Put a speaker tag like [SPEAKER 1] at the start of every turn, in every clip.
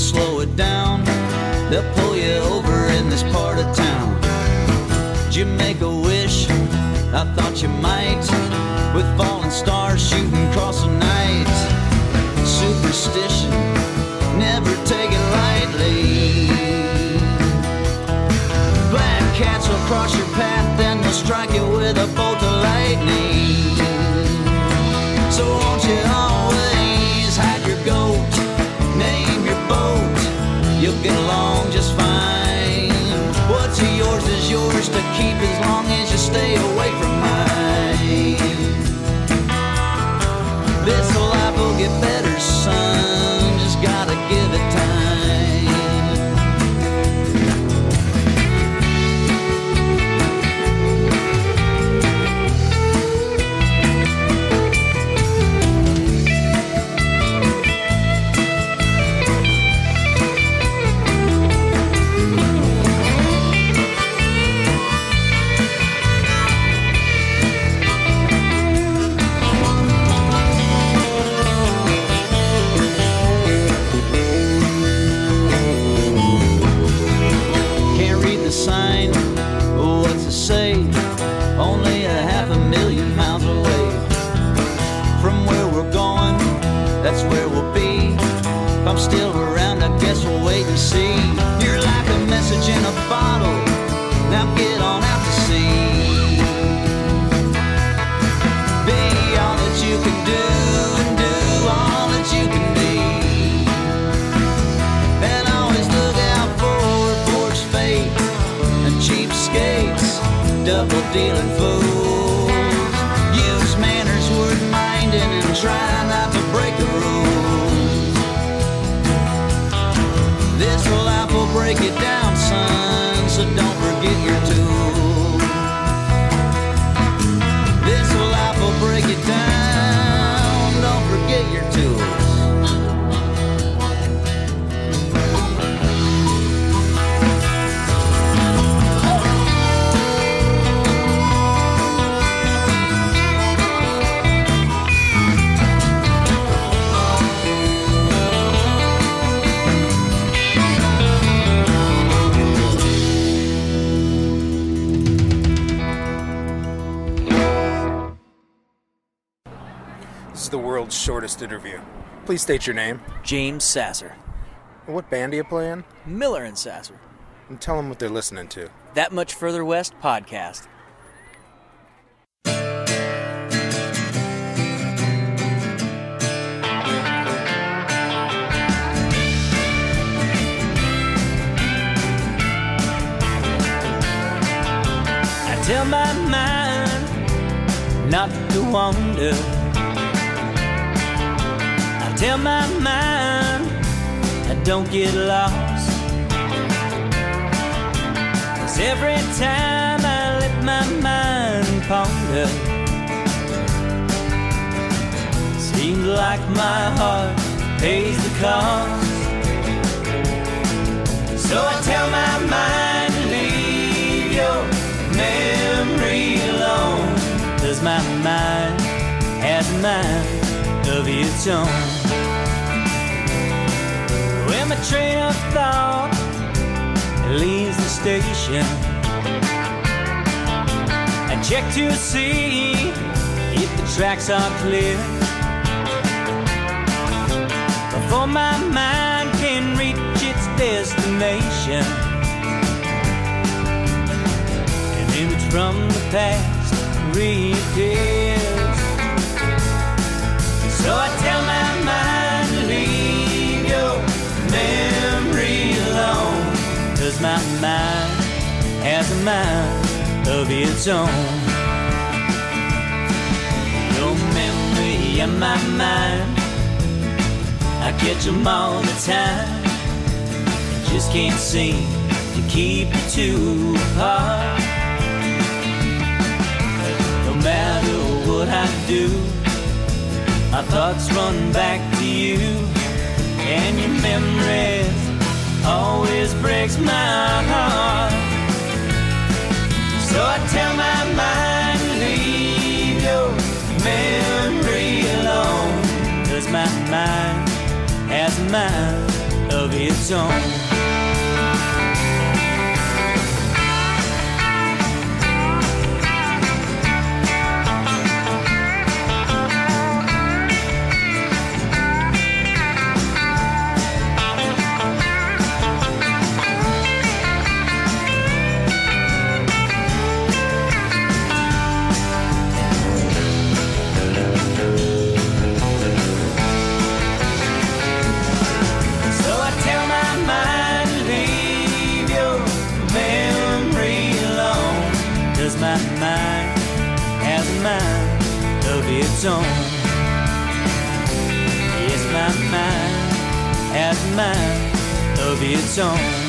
[SPEAKER 1] slow it down. They'll pull you over in this part of town. Did you make a wish? I thought you might. With falling stars shooting across the night. Superstition, never take it lightly. Black cats will cross your path, then they'll strike you with a bolt of lightning. So won't you get along just fine. What's yours is yours to keep as long as you stay away from minding, and try not to break the rules. This life will break you down, son, so don't forget your tools.
[SPEAKER 2] Please state your name.
[SPEAKER 3] James Sasser.
[SPEAKER 2] And What band are you playing?
[SPEAKER 3] Miller and Sasser.
[SPEAKER 2] And tell them what they're listening to.
[SPEAKER 3] That Much Further West podcast. I tell my mind not to wander. Tell my mind I don't get lost. Cause every time I let my mind ponder, seems like my heart pays the cost. So I tell my mind to leave your memory alone. Does my mind has a mind of its own. When my train of thought leaves the station, I check to see if the tracks are clear. Before my mind can reach its destination, an image from the past reappears. So I tell my mind to leave your memory alone. Cause my mind has a mind of its own. Your memory and my mind, I catch them all the time. Just can't seem to keep the two apart. Thoughts run back to you, and your memories always breaks my heart. So I tell my mind leave your memory alone, cause my mind has a mind of its own. Its own. Yes, my mind has a mind of its own.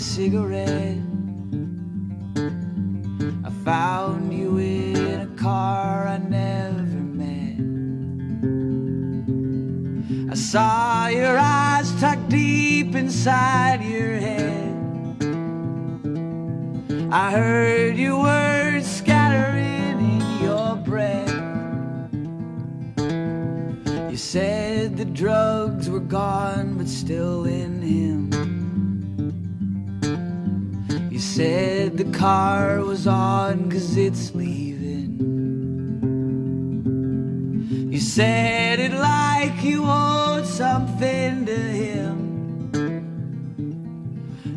[SPEAKER 4] a cigarette. I found you in a car I never met. I saw your eyes tucked deep inside your head. I heard your words scattering in your breath. You said the drug. car was on cause it's leaving. You said it like you owed something to him.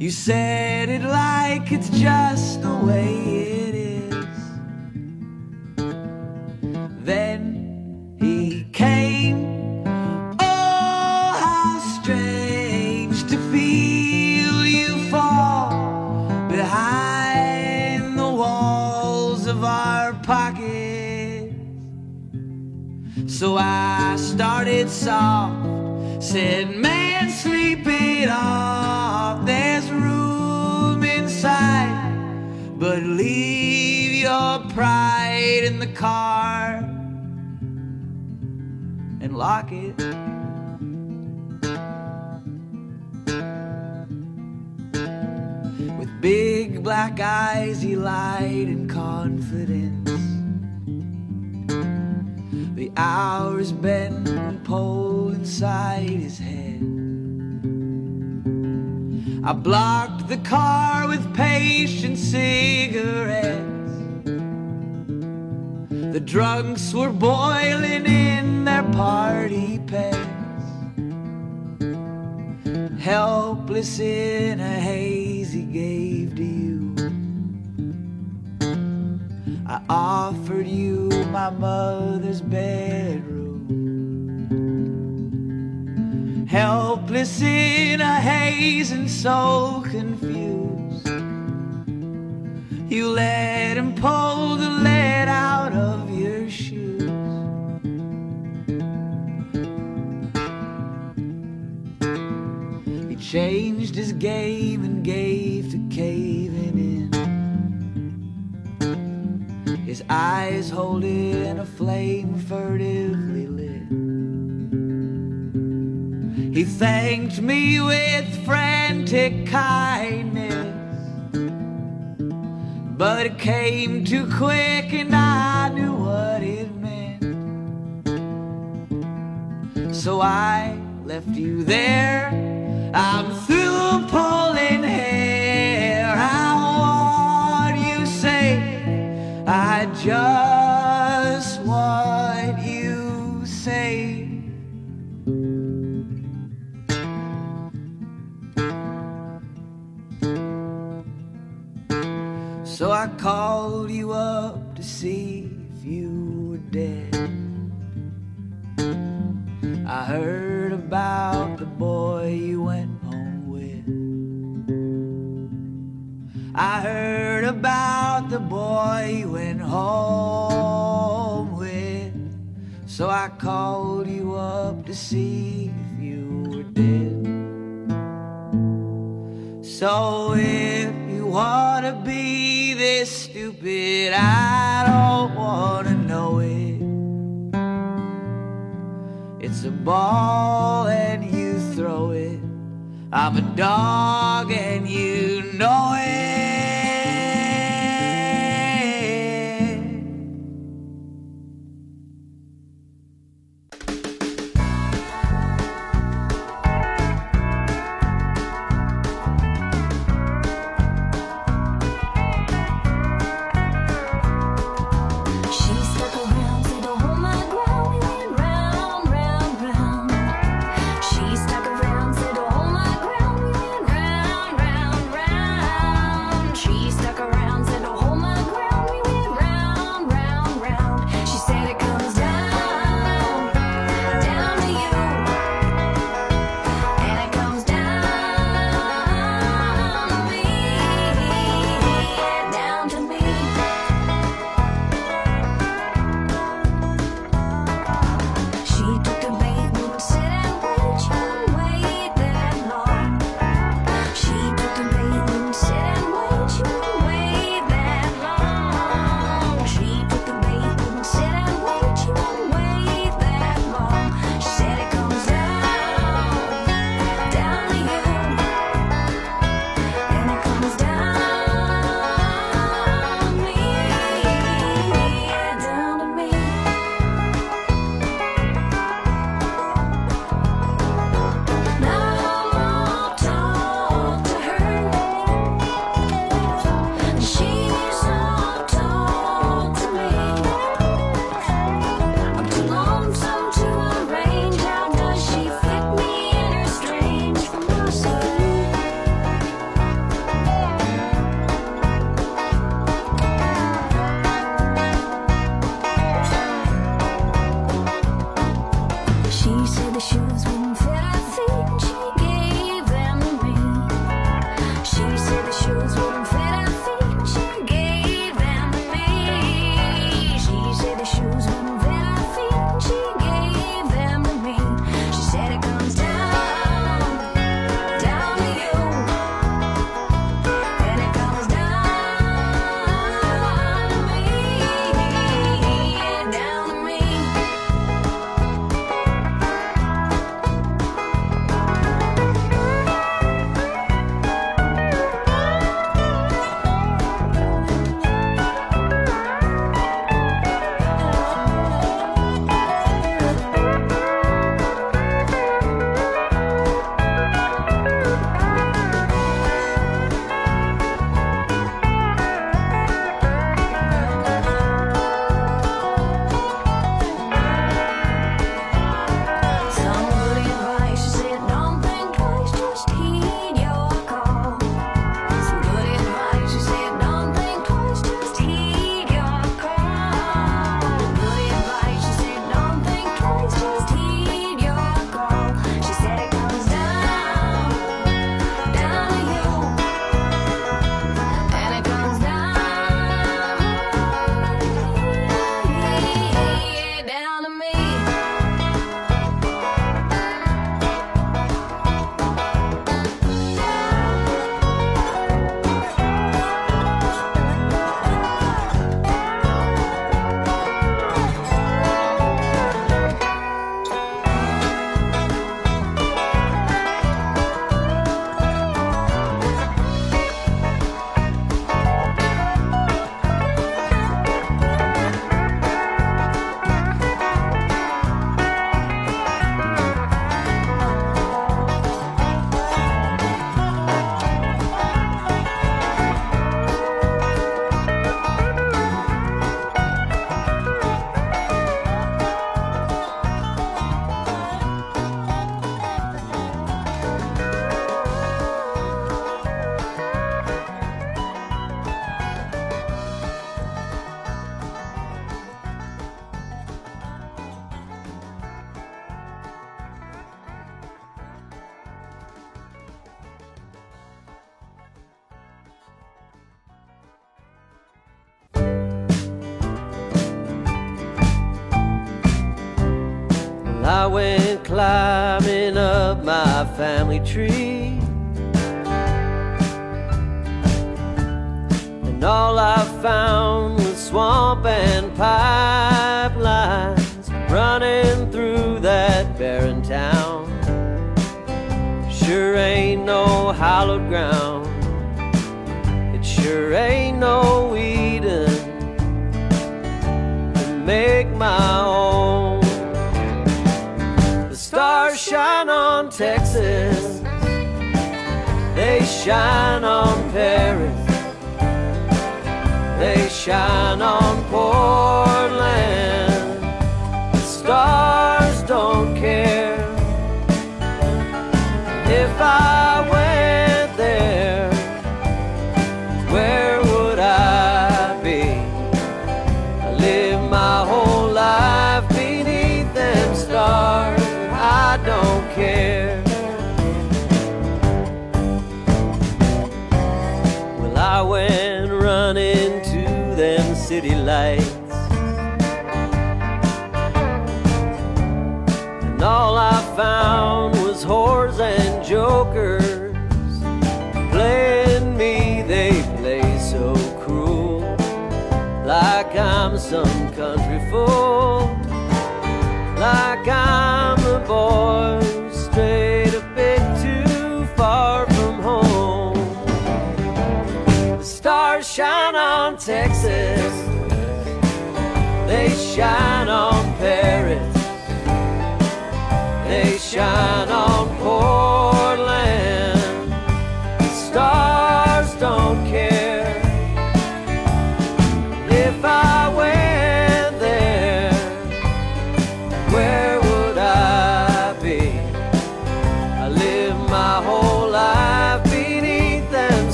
[SPEAKER 4] You said it like it's just the way it car and lock it. With big black eyes, he lied in confidence. The hours bent and pulled inside his head. I blocked the car with patient cigarette. The drunks were boiling in their party pants. Helpless in a haze he gave to you. I offered you my mother's bedroom. Helpless in a haze and so confused. You let him pull the lead out of changed his game and gave to caving in. His eyes holding a flame furtively lit. He thanked me with frantic kindness. But it came too quick and I knew what it meant. So I left you there. I'm through pulling hair. I want you say. I just want you say. So I called you up to see if you were dead. I heard about the boy I heard about the boy you went home with. So I called you up to see if you were dead. So if you wanna be this stupid, I don't wanna know it. It's a ball and you throw it. I'm a dog and you know it.
[SPEAKER 5] Family tree. And all I found was swamp and pipelines running through that barren town. Sure ain't no hallowed ground. It sure ain't no Eden to make my own. Texas, they shine on Paris, they shine on Portland. Whores and jokers playing me. They play so cruel, like I'm some country fool, like I'm a boy who strayed a bit too far from home. The stars shine on Texas, they shine on Paris. They shine on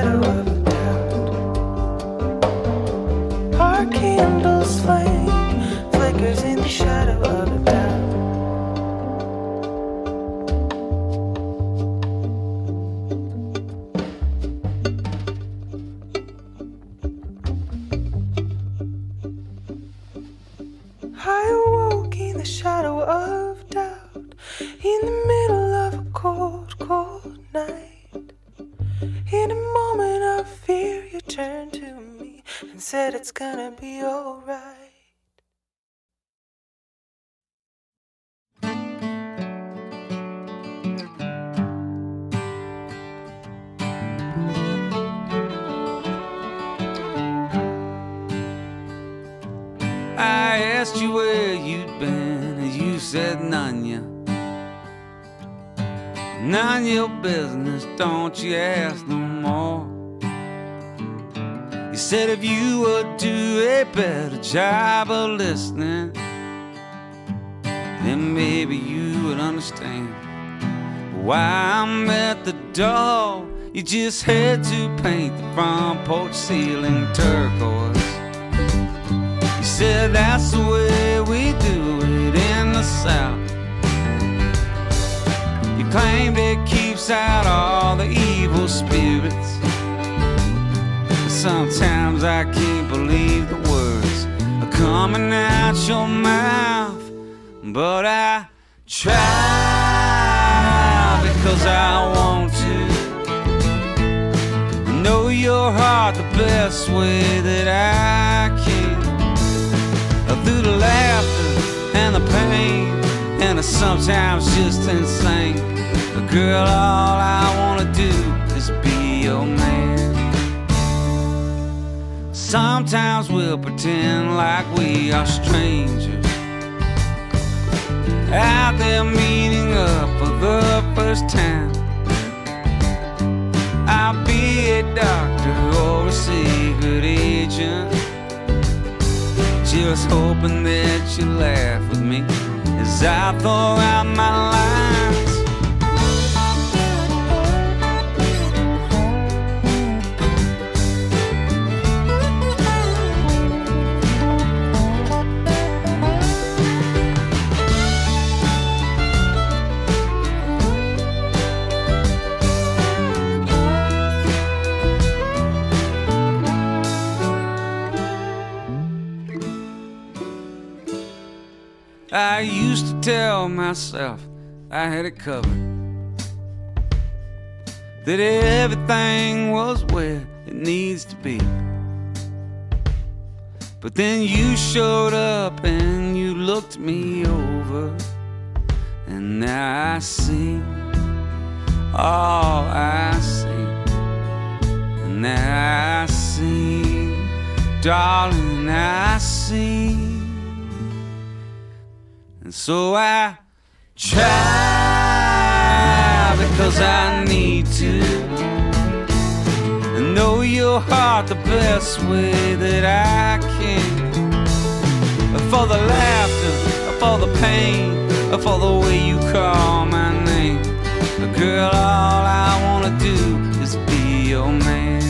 [SPEAKER 6] shadow of alright.
[SPEAKER 7] I asked you where you'd been, and you said none ya. None your business, don't you ask no more. You said if you would do a better job of listening, then maybe you would understand why I'm at the door. You just had to paint the front porch ceiling turquoise. You said that's the way we do it in the South. You claimed it keeps out all the evil spirits. Sometimes I can't believe the words are coming out your mouth, but I try because I want to know your heart the best way that I can through the laughter and the pain and the sometimes just insane. Girl, all I wanna do is be your man. Sometimes we'll pretend like we are strangers out there meeting up for the first time. I'll be a doctor or a secret agent. Just hoping that you laugh with me as I throw out my lines. Myself I had it covered. That everything was where it needs to be. But then you showed up and you looked me over.
[SPEAKER 3] and now I see all I see, and now I see, darling, I see, and so I try because I need to. Know your heart the best way that I can for the laughter, for the pain, for the way you call my name. Girl, all I wanna do is be your man.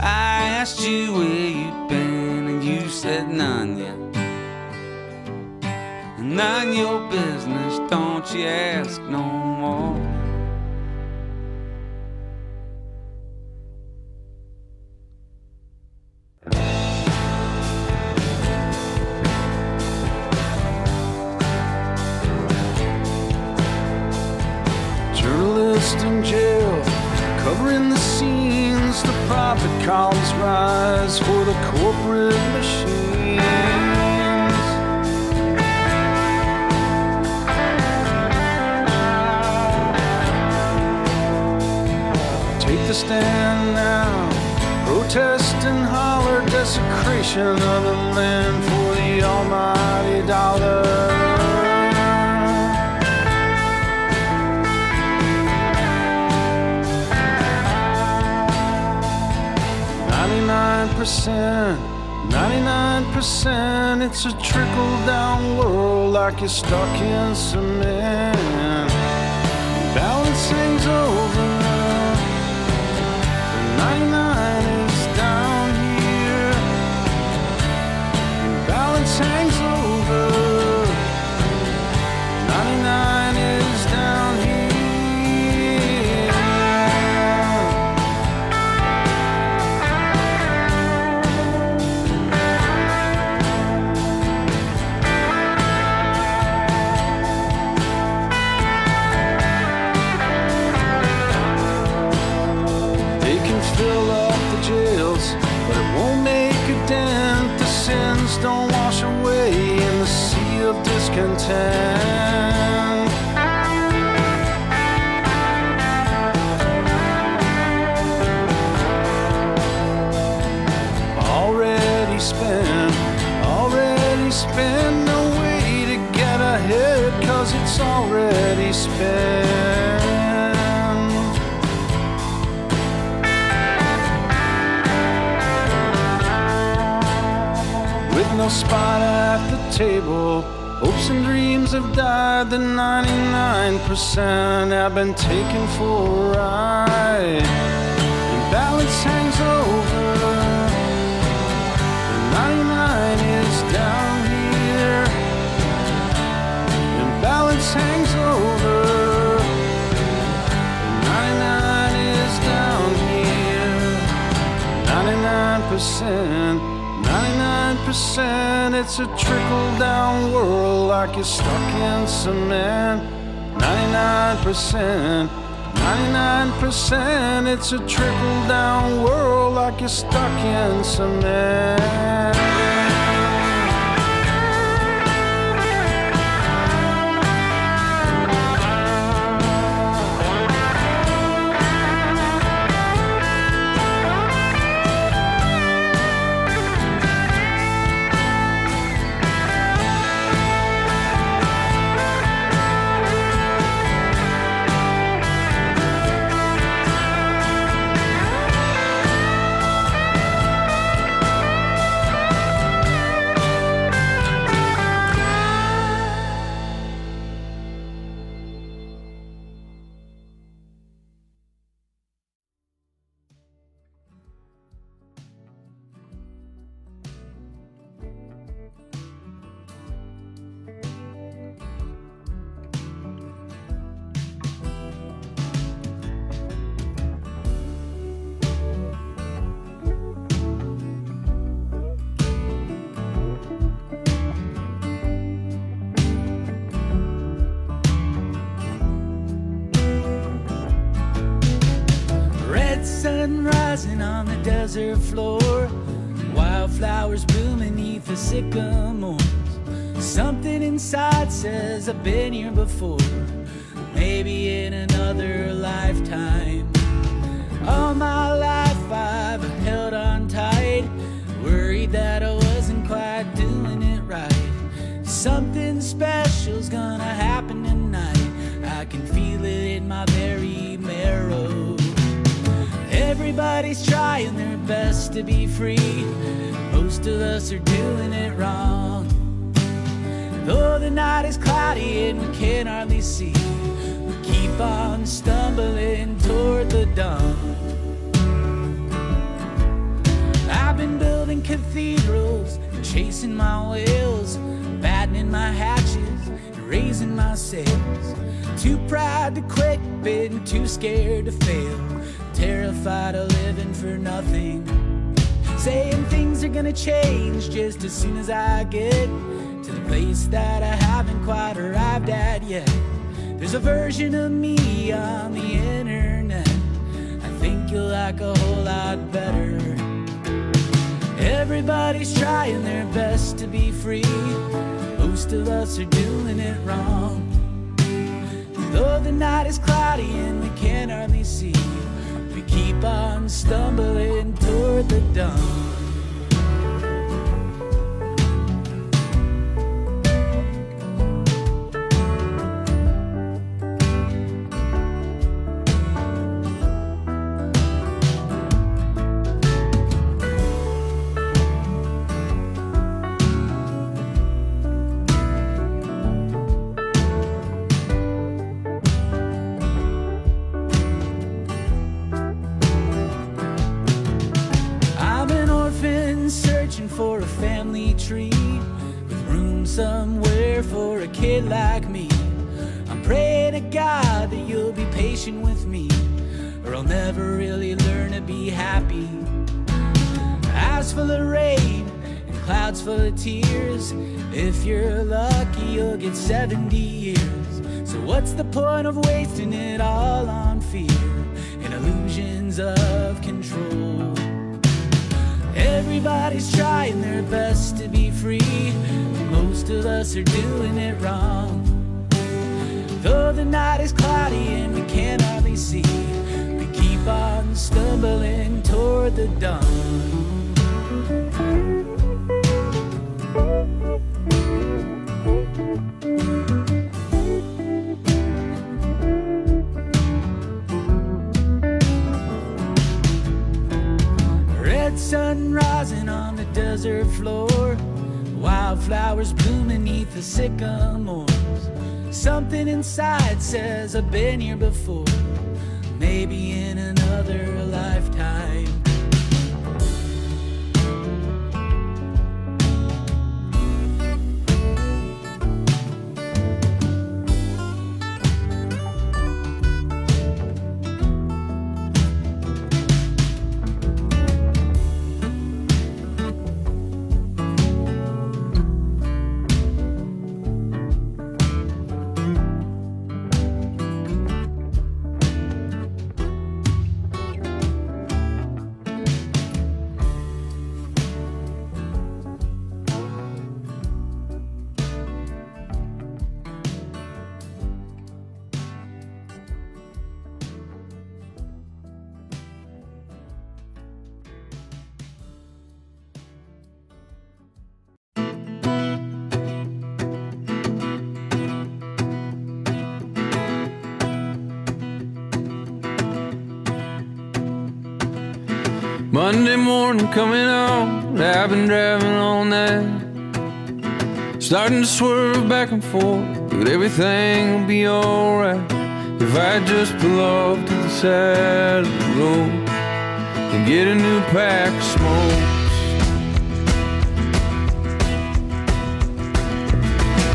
[SPEAKER 3] I asked you where you've been, and you said none yet. None your business, don't you ask no more.
[SPEAKER 8] Journalist in jail, covering the scenes. The profit columns rise for the corporate machines. The stand now, protest and holler, desecration of the land for the almighty dollar. Ninety-nine percent, ninety-nine percent. It's a trickle-down world, like you're stuck in cement. Balance over. Spot at the table. Hopes and dreams have died, the 99% have been taken for a ride. And balance hangs over, the 99 is down here. And balance hangs over, the 99 is down here. 99%, 99%, it's a trickle down world like you're stuck in cement. 99%, 99%, it's a trickle down world like you're stuck in cement.
[SPEAKER 4] Whole lot better. Everybody's trying their best to be free. Most of us are doing it wrong. Though the night is cloudy and we can't hardly see, we keep on stumbling toward the dawn. What's the point of wasting it all on fear and illusions of control? Everybody's trying their best to be free. but Most of us are doing it wrong. Though the night is cloudy and we can't hardly see, we keep on stumbling toward the dawn. Something inside says I've been here before.
[SPEAKER 8] Monday morning coming on, I've been driving all night. Starting to swerve back and forth, but everything will be alright. If I just pull off to the side of the road and get a new pack of smokes.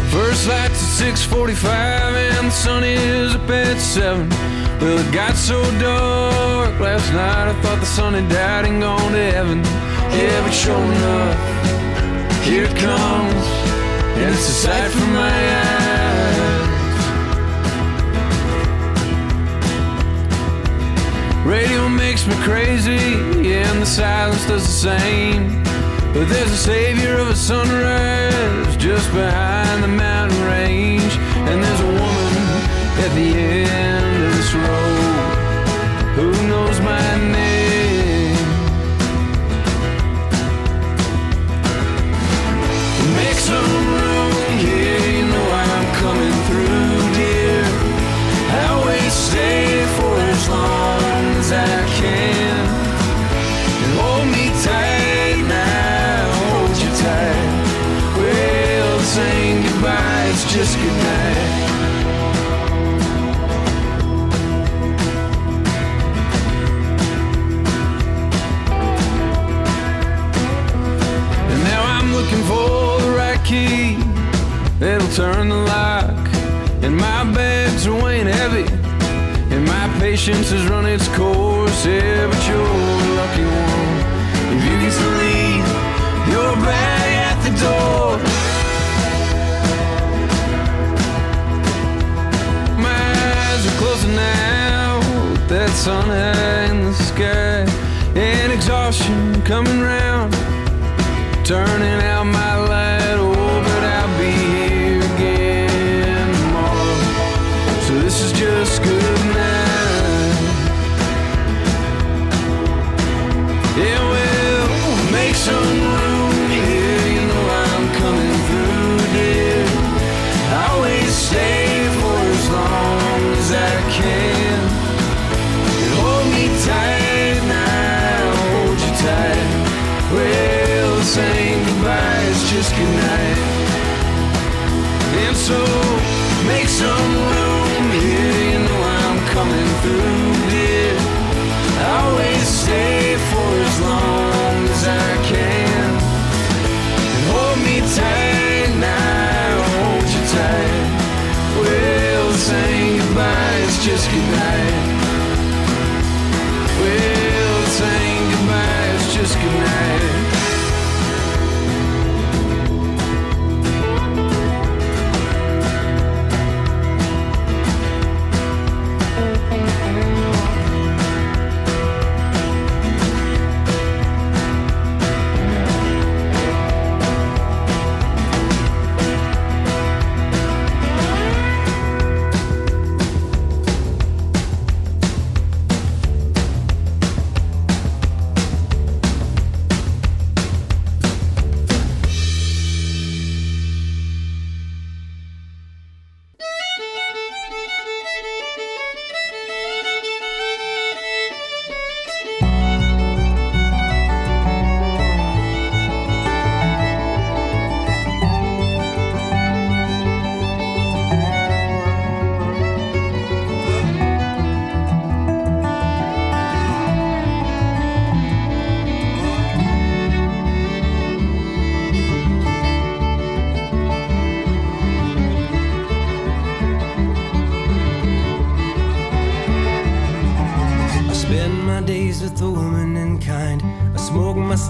[SPEAKER 8] First light's at 6:45 and the sun is up at seven. Well, it got so dark last night. I thought the sun had died and gone to heaven. Yeah, but sure enough, here it comes, and it's a sight for my eyes. Radio makes me crazy, and the silence does the same. But there's a savior of a sunrise just behind the mountain range. And there's a woman at the end this road who knows my name. Make some room here, you know I'm coming through, dear. I always stay for as long as I can. Turn the lock. And my bags are weighing heavy, and my patience has run its course. Yeah, but you're the lucky one. If you get to leave, you're back at the door. My eyes are closing now. with That sun high in the sky, and exhaustion coming round turning out so,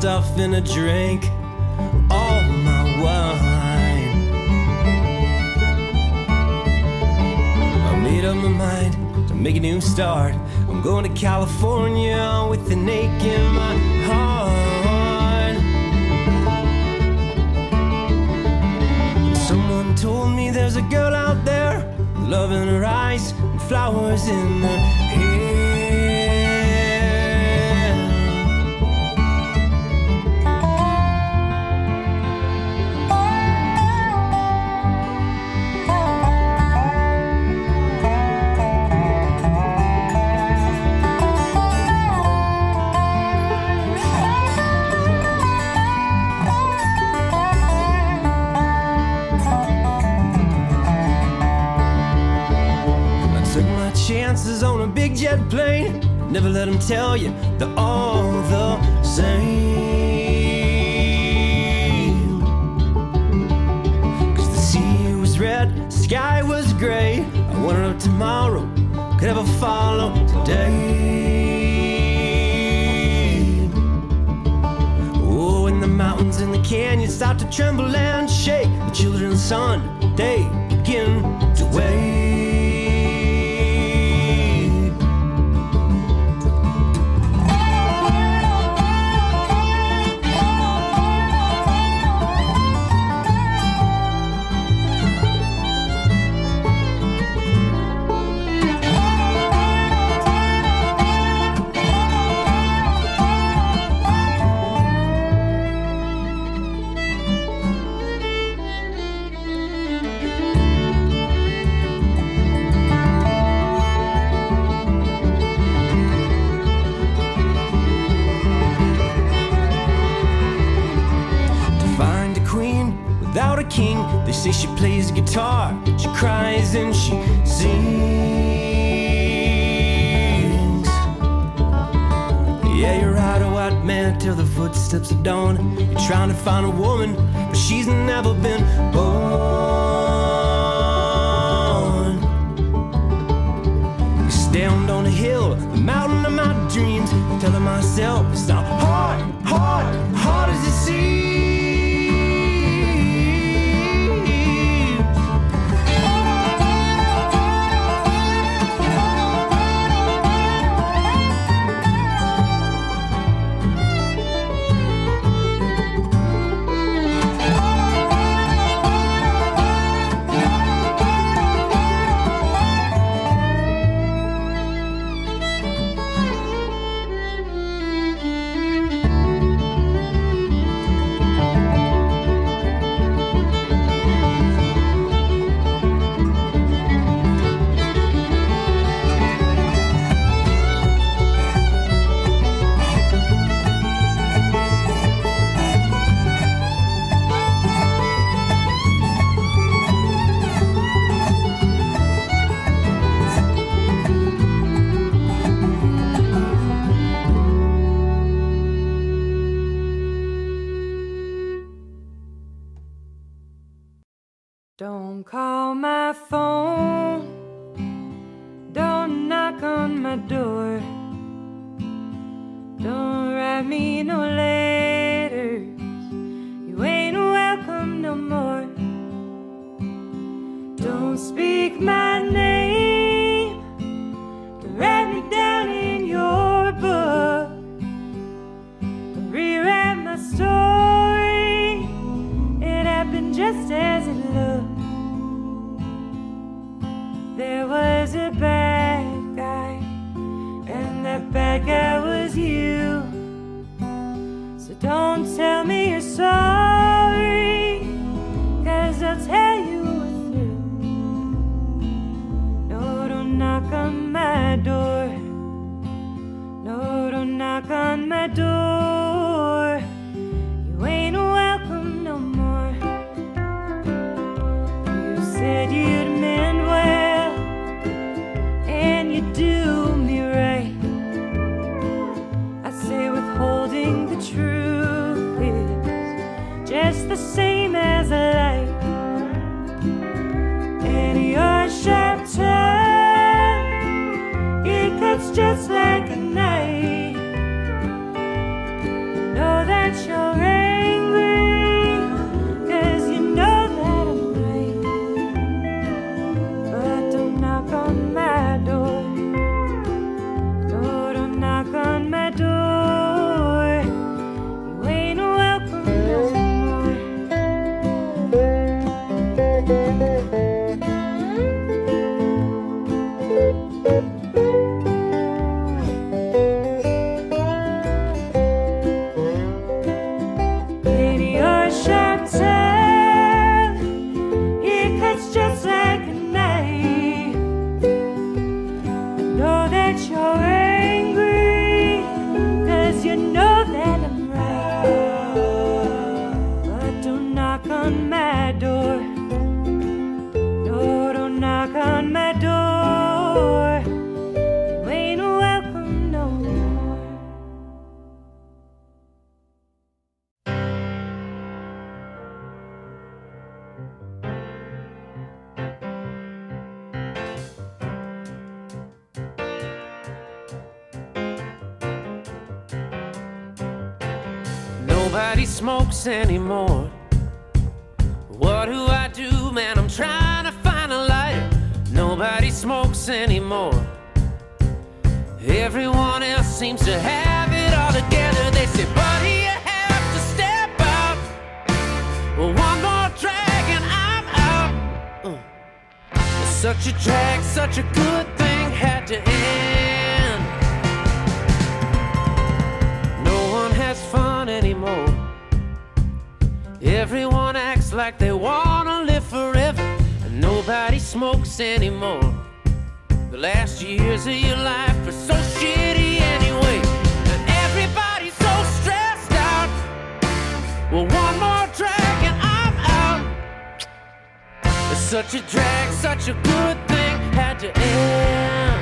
[SPEAKER 9] stuff and I drink all my wine. I made up my mind to make a new start. I'm going to California with an ache in my heart. Someone told me there's a girl out there, love in her eyes and flowers in her Never let them tell you they're all the same. Cause the sea was red, sky was gray. I wondered if tomorrow could ever follow today. Oh, when the mountains and the canyons start to tremble and shake, the children's sun, they begin
[SPEAKER 10] king. They say she plays guitar, she cries and she sings. Yeah, you're out of white man till the footsteps of dawn. You're trying to find a woman, but she's never been born. You stand on a hill, the mountain of my dreams, telling myself it's not hard, hard, hard as it seems.
[SPEAKER 11] such a drag, such a good thing had to end. No one has fun anymore. Everyone acts like they wanna live forever, and nobody smokes anymore. The last years of your life are so shitty anyway, and everybody's so stressed out. Well, one more drag such a drag, such a good thing had to end.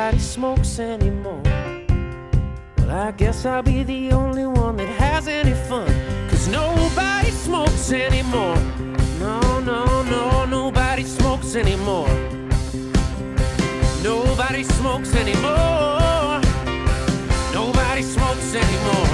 [SPEAKER 11] nobody smokes anymore. Well, I guess I'll be the only one that has any fun. Cause nobody smokes anymore. No, no, no, nobody smokes anymore. Nobody smokes anymore. Nobody smokes anymore.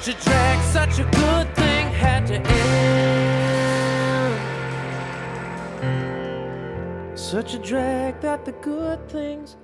[SPEAKER 11] Such a drag, such a good thing had to end. Such a drag that the good things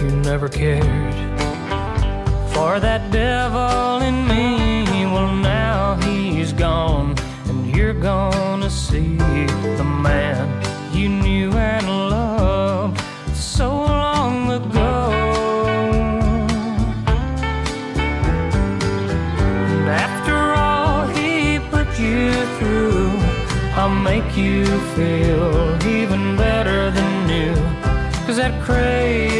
[SPEAKER 12] You
[SPEAKER 13] never cared for that devil in me. Well, now he's gone, and you're gonna see the man you knew and loved so long ago. And after all he put you through, I'll make you feel even better than new. Cause that crazy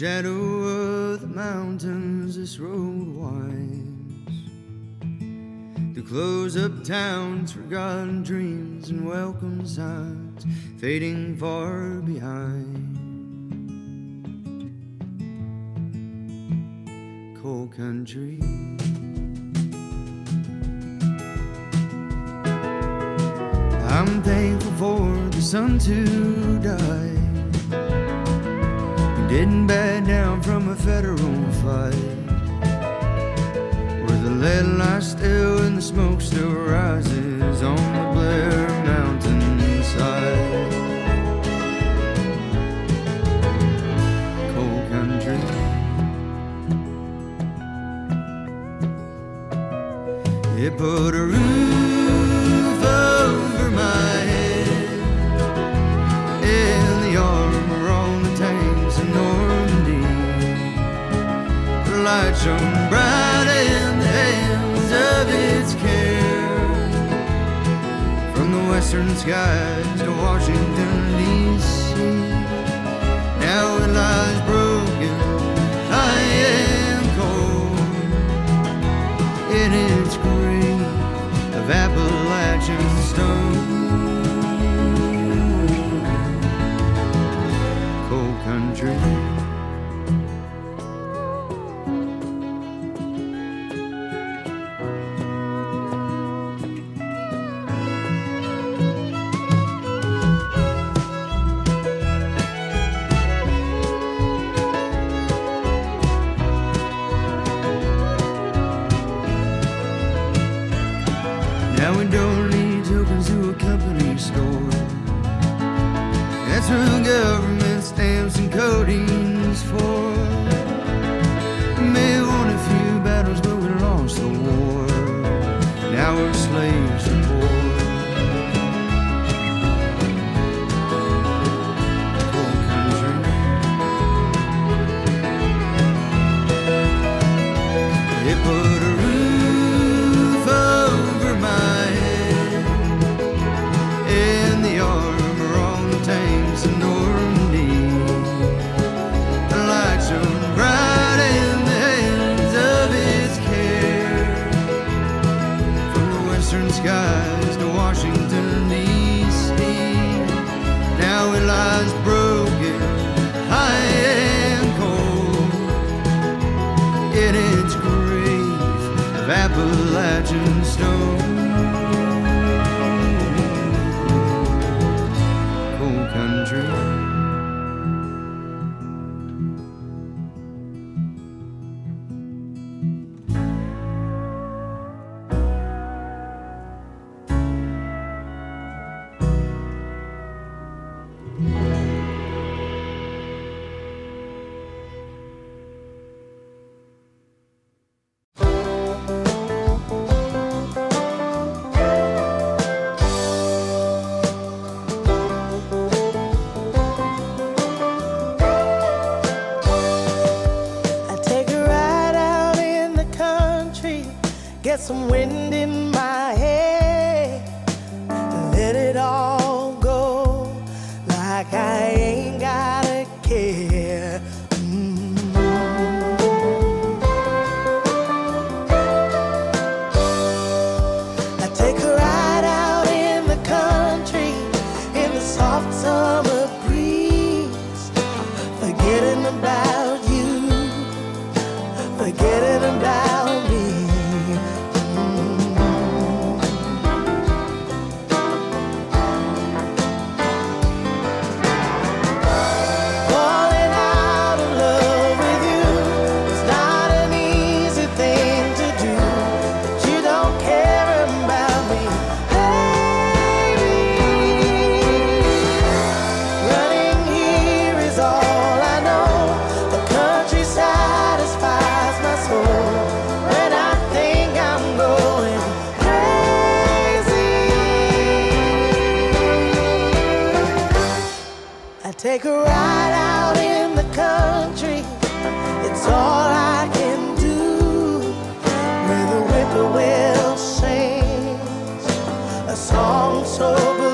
[SPEAKER 14] shadow of the mountains. This road winds through close-up towns, forgotten dreams, and welcome signs fading far behind. Coal country. I'm thankful for the sun to die. Didn't back down from a federal fight. Where the lead lies still and the smoke still rises on the Blair Mountain side. Coal country. It put a western skies to Washington, D.C. Now it lies broken, I am cold in its grave of Appalachian stone.
[SPEAKER 15] Take a ride out in the country. It's all I can do. Where the whippoorwill sings a song so good.